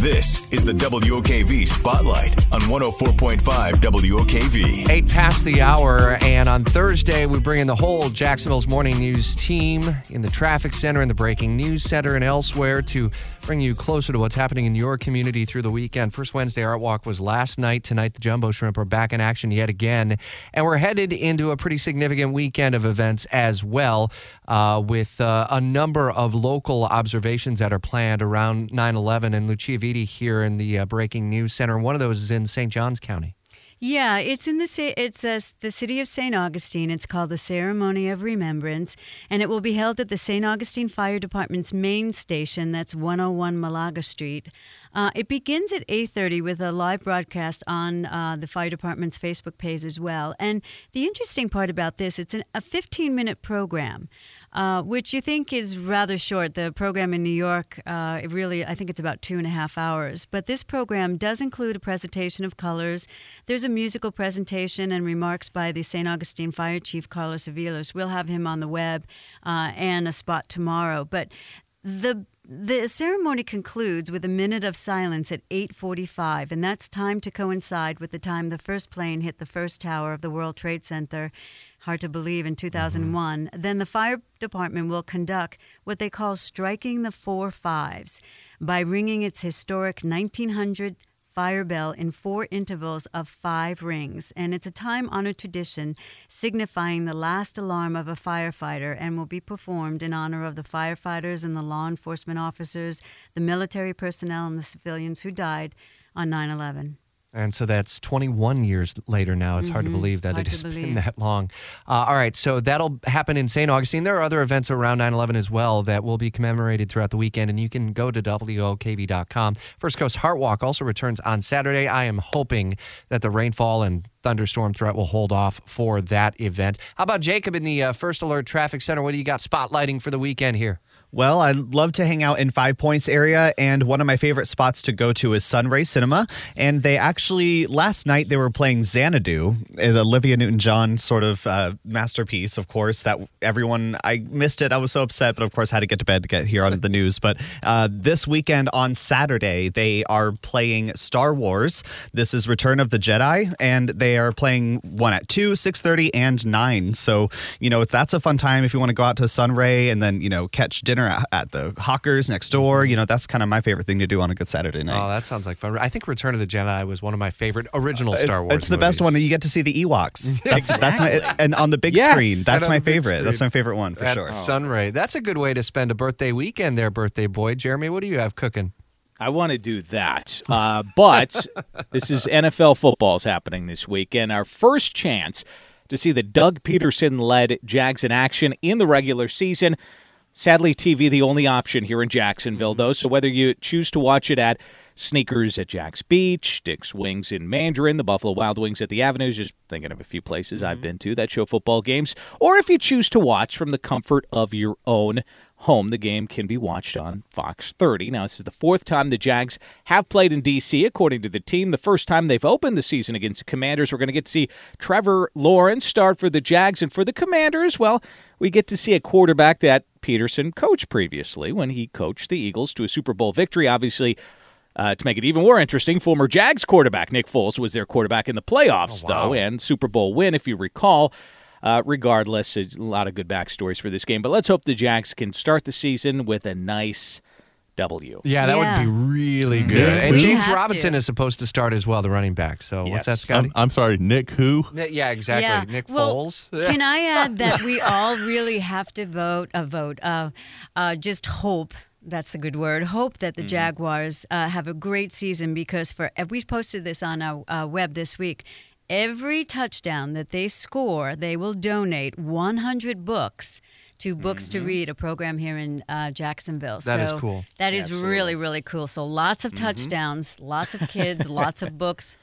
This is the WOKV Spotlight on 104.5 WOKV. Eight past the hour, and on Thursday, we bring in the whole Jacksonville's Morning News team in the traffic center, in the breaking news center, and elsewhere to bring you closer to what's happening in your community through the weekend. First Wednesday Art Walk was last night. Tonight, the Jumbo Shrimp are back in action yet again, and we're headed into a pretty significant weekend of events as well, uh, with uh, a number of local observations that are planned around 9 11. And Lucia Here in the uh, breaking news center. One of those is in St. Johns County. Yeah, it's in the it's uh, the city of St. Augustine. It's called the Ceremony of Remembrance, and it will be held at the St. Augustine Fire Department's main station. That's 101 Malaga Street. Uh, it begins at 8:30 with a live broadcast on uh, the fire department's Facebook page as well. And the interesting part about this, it's an, a 15-minute program. Uh, which you think is rather short. The program in New York, uh, really, I think it's about two and a half hours. But this program does include a presentation of colors. There's a musical presentation and remarks by the St. Augustine Fire Chief Carlos Aviles. We'll have him on the web uh, and a spot tomorrow. But the the ceremony concludes with a minute of silence at 8:45 and that's time to coincide with the time the first plane hit the first tower of the World Trade Center hard to believe in 2001 mm-hmm. then the fire department will conduct what they call striking the four fives by ringing its historic 1900 fire bell in four intervals of five rings, and it's a time honored tradition signifying the last alarm of a firefighter and will be performed in honor of the firefighters and the law enforcement officers, the military personnel, and the civilians who died on 9 11. And so that's 21 years later now. It's mm-hmm. hard to mm-hmm. believe that hard it has been that long. Uh, all right, so that'll happen in St. Augustine. There are other events around 9 11 as well that will be commemorated throughout the weekend, and you can go to WOKV.com. First Coast Heart Walk also returns on Saturday. I am hoping that the rainfall and thunderstorm threat will hold off for that event. How about Jacob in the uh, First Alert Traffic Center? What do you got spotlighting for the weekend here? Well, I love to hang out in Five Points area, and one of my favorite spots to go to is Sunray Cinema. And they actually last night they were playing Xanadu, the Olivia Newton-John sort of uh, masterpiece. Of course, that everyone I missed it. I was so upset, but of course had to get to bed to get here on the news. But uh, this weekend on Saturday they are playing Star Wars. This is Return of the Jedi, and they are playing one at two, six thirty, and nine. So you know if that's a fun time if you want to go out to Sunray and then you know catch dinner dinner at, the Hawkers next door. You know, that's kind of my favorite thing to do on a good Saturday night. Oh, that sounds like fun. I think Return of the Jedi was one of my favorite original Star Wars. It's the movies. best one. You get to see the Ewoks. That's exactly. that's my and on the big yes, screen. That's my favorite. Screen. That's my favorite one for at sure. Sunray. That's a good way to spend a birthday weekend there, birthday boy. Jeremy, what do you have cooking? I want to do that. Uh, but this is NFL football's happening this week, and our first chance to see the Doug Pederson led Jags in action in the regular season. Sadly, TV the only option here in Jacksonville, though. So whether you choose to watch it at Sneakers at Jax Beach, Dick's Wings in Mandarin, the Buffalo Wild Wings at the Avenues, just thinking of a few places mm-hmm. I've been to that show football games, or if you choose to watch from the comfort of your own home. The game can be watched on Fox 30. Now, this is the fourth time the Jags have played in D.C., according to the team. The first time they've opened the season against the Commanders. We're going to get to see Trevor Lawrence start for the Jags. And for the Commanders, well, we get to see a quarterback that Pederson coached previously when he coached the Eagles to a Super Bowl victory. Obviously, uh, to make it even more interesting, former Jags quarterback Nick Foles was their quarterback in the playoffs, oh, wow. though, and Super Bowl win, if you recall. Uh, regardless, a lot of good backstories for this game. But let's hope the Jags can start the season with a nice W. Yeah, that yeah. would be really good. Nick and James Robinson to. is supposed to start as well, the running back. So yes. what's that, Scotty? I'm, I'm, sorry, Nick who? Yeah, exactly. Yeah. Nick well, Foles. can I add that we all really have to vote a vote? Uh, uh, just hope that's the good word. Hope that the mm-hmm. Jaguars uh, have a great season because for we posted this on our uh, web this week every touchdown that they score, they will donate 100 books to Books mm-hmm. to Read, a program here in uh, Jacksonville. That so is cool. That is Absolutely. really, really cool. So lots of mm-hmm. touchdowns, lots of kids, lots of books.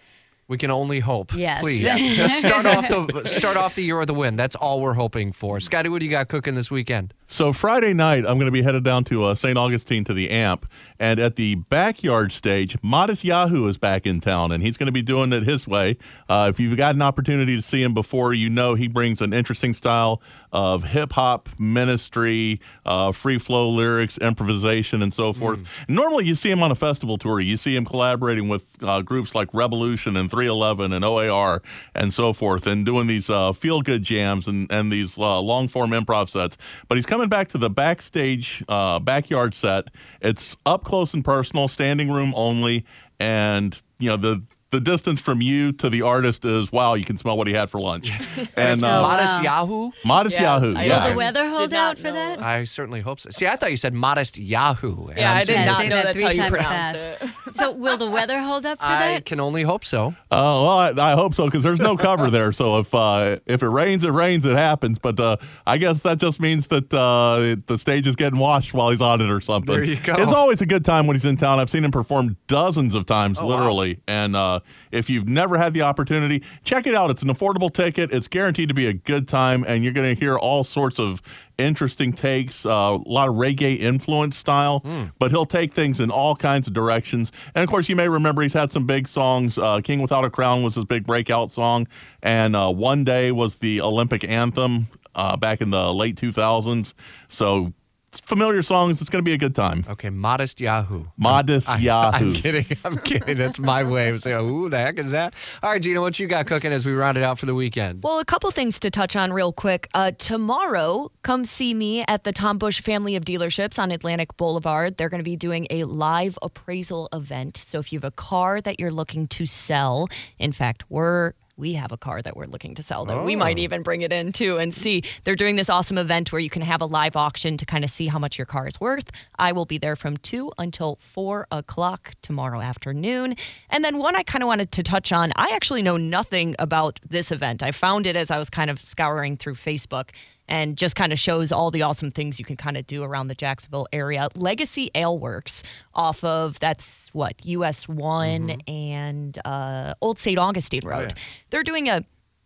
We can only hope. Yes. Please. Just start off the start off the year with a win. That's all we're hoping for. Scotty, what do you got cooking this weekend? So Friday night, I'm going to be headed down to uh, St. Augustine to the AMP, and at the backyard stage, Matisyahu is back in town, and he's going to be doing it his way. Uh, if you've got an opportunity to see him before, you know he brings an interesting style of hip hop ministry, uh, free flow lyrics, improvisation, and so forth. Normally, you see him on a festival tour. You see him collaborating with uh, groups like Rebelution and 311 and OAR and so forth, and doing these uh, feel good jams and and these uh, long form improv sets. But he's coming back to the backstage uh, backyard set. It's up close and personal, standing room only, and you know the. The distance from you to the artist is wow. You can smell what he had for lunch, and uh, Modest. Yahoo? modest Yeah, Yahoo. I yeah, Will the I weather hold not out for know. that? I certainly hope so. See, I thought you said Modest Yahoo. and Yeah, I'm I did Yeah, not say know that that's three how you times pronounce fast. it. So will the weather hold up for that? I that? can only hope so. Uh, well, I, I hope so because there's no cover there. So if uh, if it rains, it rains. It happens. But uh, I guess that just means that uh, the stage is getting washed while he's on it or something. There you go. It's always a good time when he's in town. I've seen him perform dozens of times, Oh, wow. literally. And uh, if you've never had the opportunity, check it out. It's an affordable ticket. It's guaranteed to be a good time, and you're going to hear all sorts of interesting takes, uh, a lot of reggae influence style, but he'll take things in all kinds of directions. And of course, you may remember he's had some big songs. Uh, King Without a Crown was his big breakout song, and uh, One Day was the Olympic anthem uh, back in the late 2000s. So, familiar songs. It's going to be a good time. Okay, Modest Yahoo. Modest Yahoo. I'm kidding. I'm kidding. That's my way of saying, who the heck is that? All right, Gina, what you got cooking as we round it out for the weekend? Well, a couple things to touch on real quick. Uh, tomorrow, come see me at the Tom Bush Family of Dealerships on Atlantic Boulevard. They're going to be doing a live appraisal event. So if you have a car that you're looking to sell, in fact, we're we have a car that we're looking to sell that we oh. might even bring it in too and see. They're doing this awesome event where you can have a live auction to kind of see how much your car is worth. I will be there from 2 until 4 o'clock tomorrow afternoon. And then one I kind of wanted to touch on I actually know nothing about this event. I found it as I was kind of scouring through Facebook and just kind of shows all the awesome things you can kind of do around the Jacksonville area. Legacy Ale Works off of that's what US one and uh, Old St. Augustine Road. They're doing a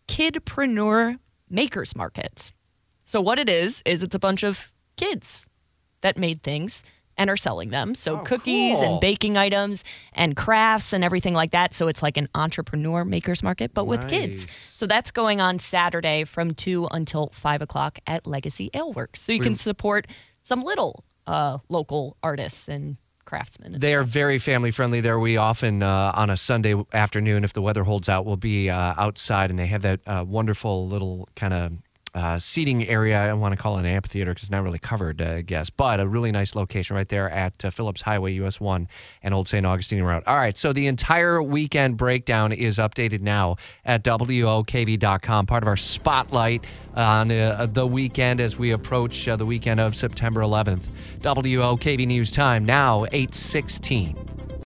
kidpreneur makers market. So what it is is it's a bunch of kids that made things and are selling them. So cookies cool. and baking items and crafts and everything like that. So it's like an entrepreneur makers market, but with kids. So that's going on Saturday from two until five o'clock at Legacy Ale Works. So you can support some little uh, local artists and craftsmen. They are very family friendly there. We often, uh, on a Sunday afternoon, if the weather holds out, we'll be uh, outside and they have that uh, wonderful little kind of uh, seating area. I want to call it an amphitheater because it's not really covered, I guess, but a really nice location right there at uh, Phillips Highway, US 1 and Old St. Augustine Road. All right, so the entire weekend breakdown is updated now at WOKV.com, part of our spotlight on uh, the weekend as we approach uh, the weekend of September 11th. WOKV News Time now 816.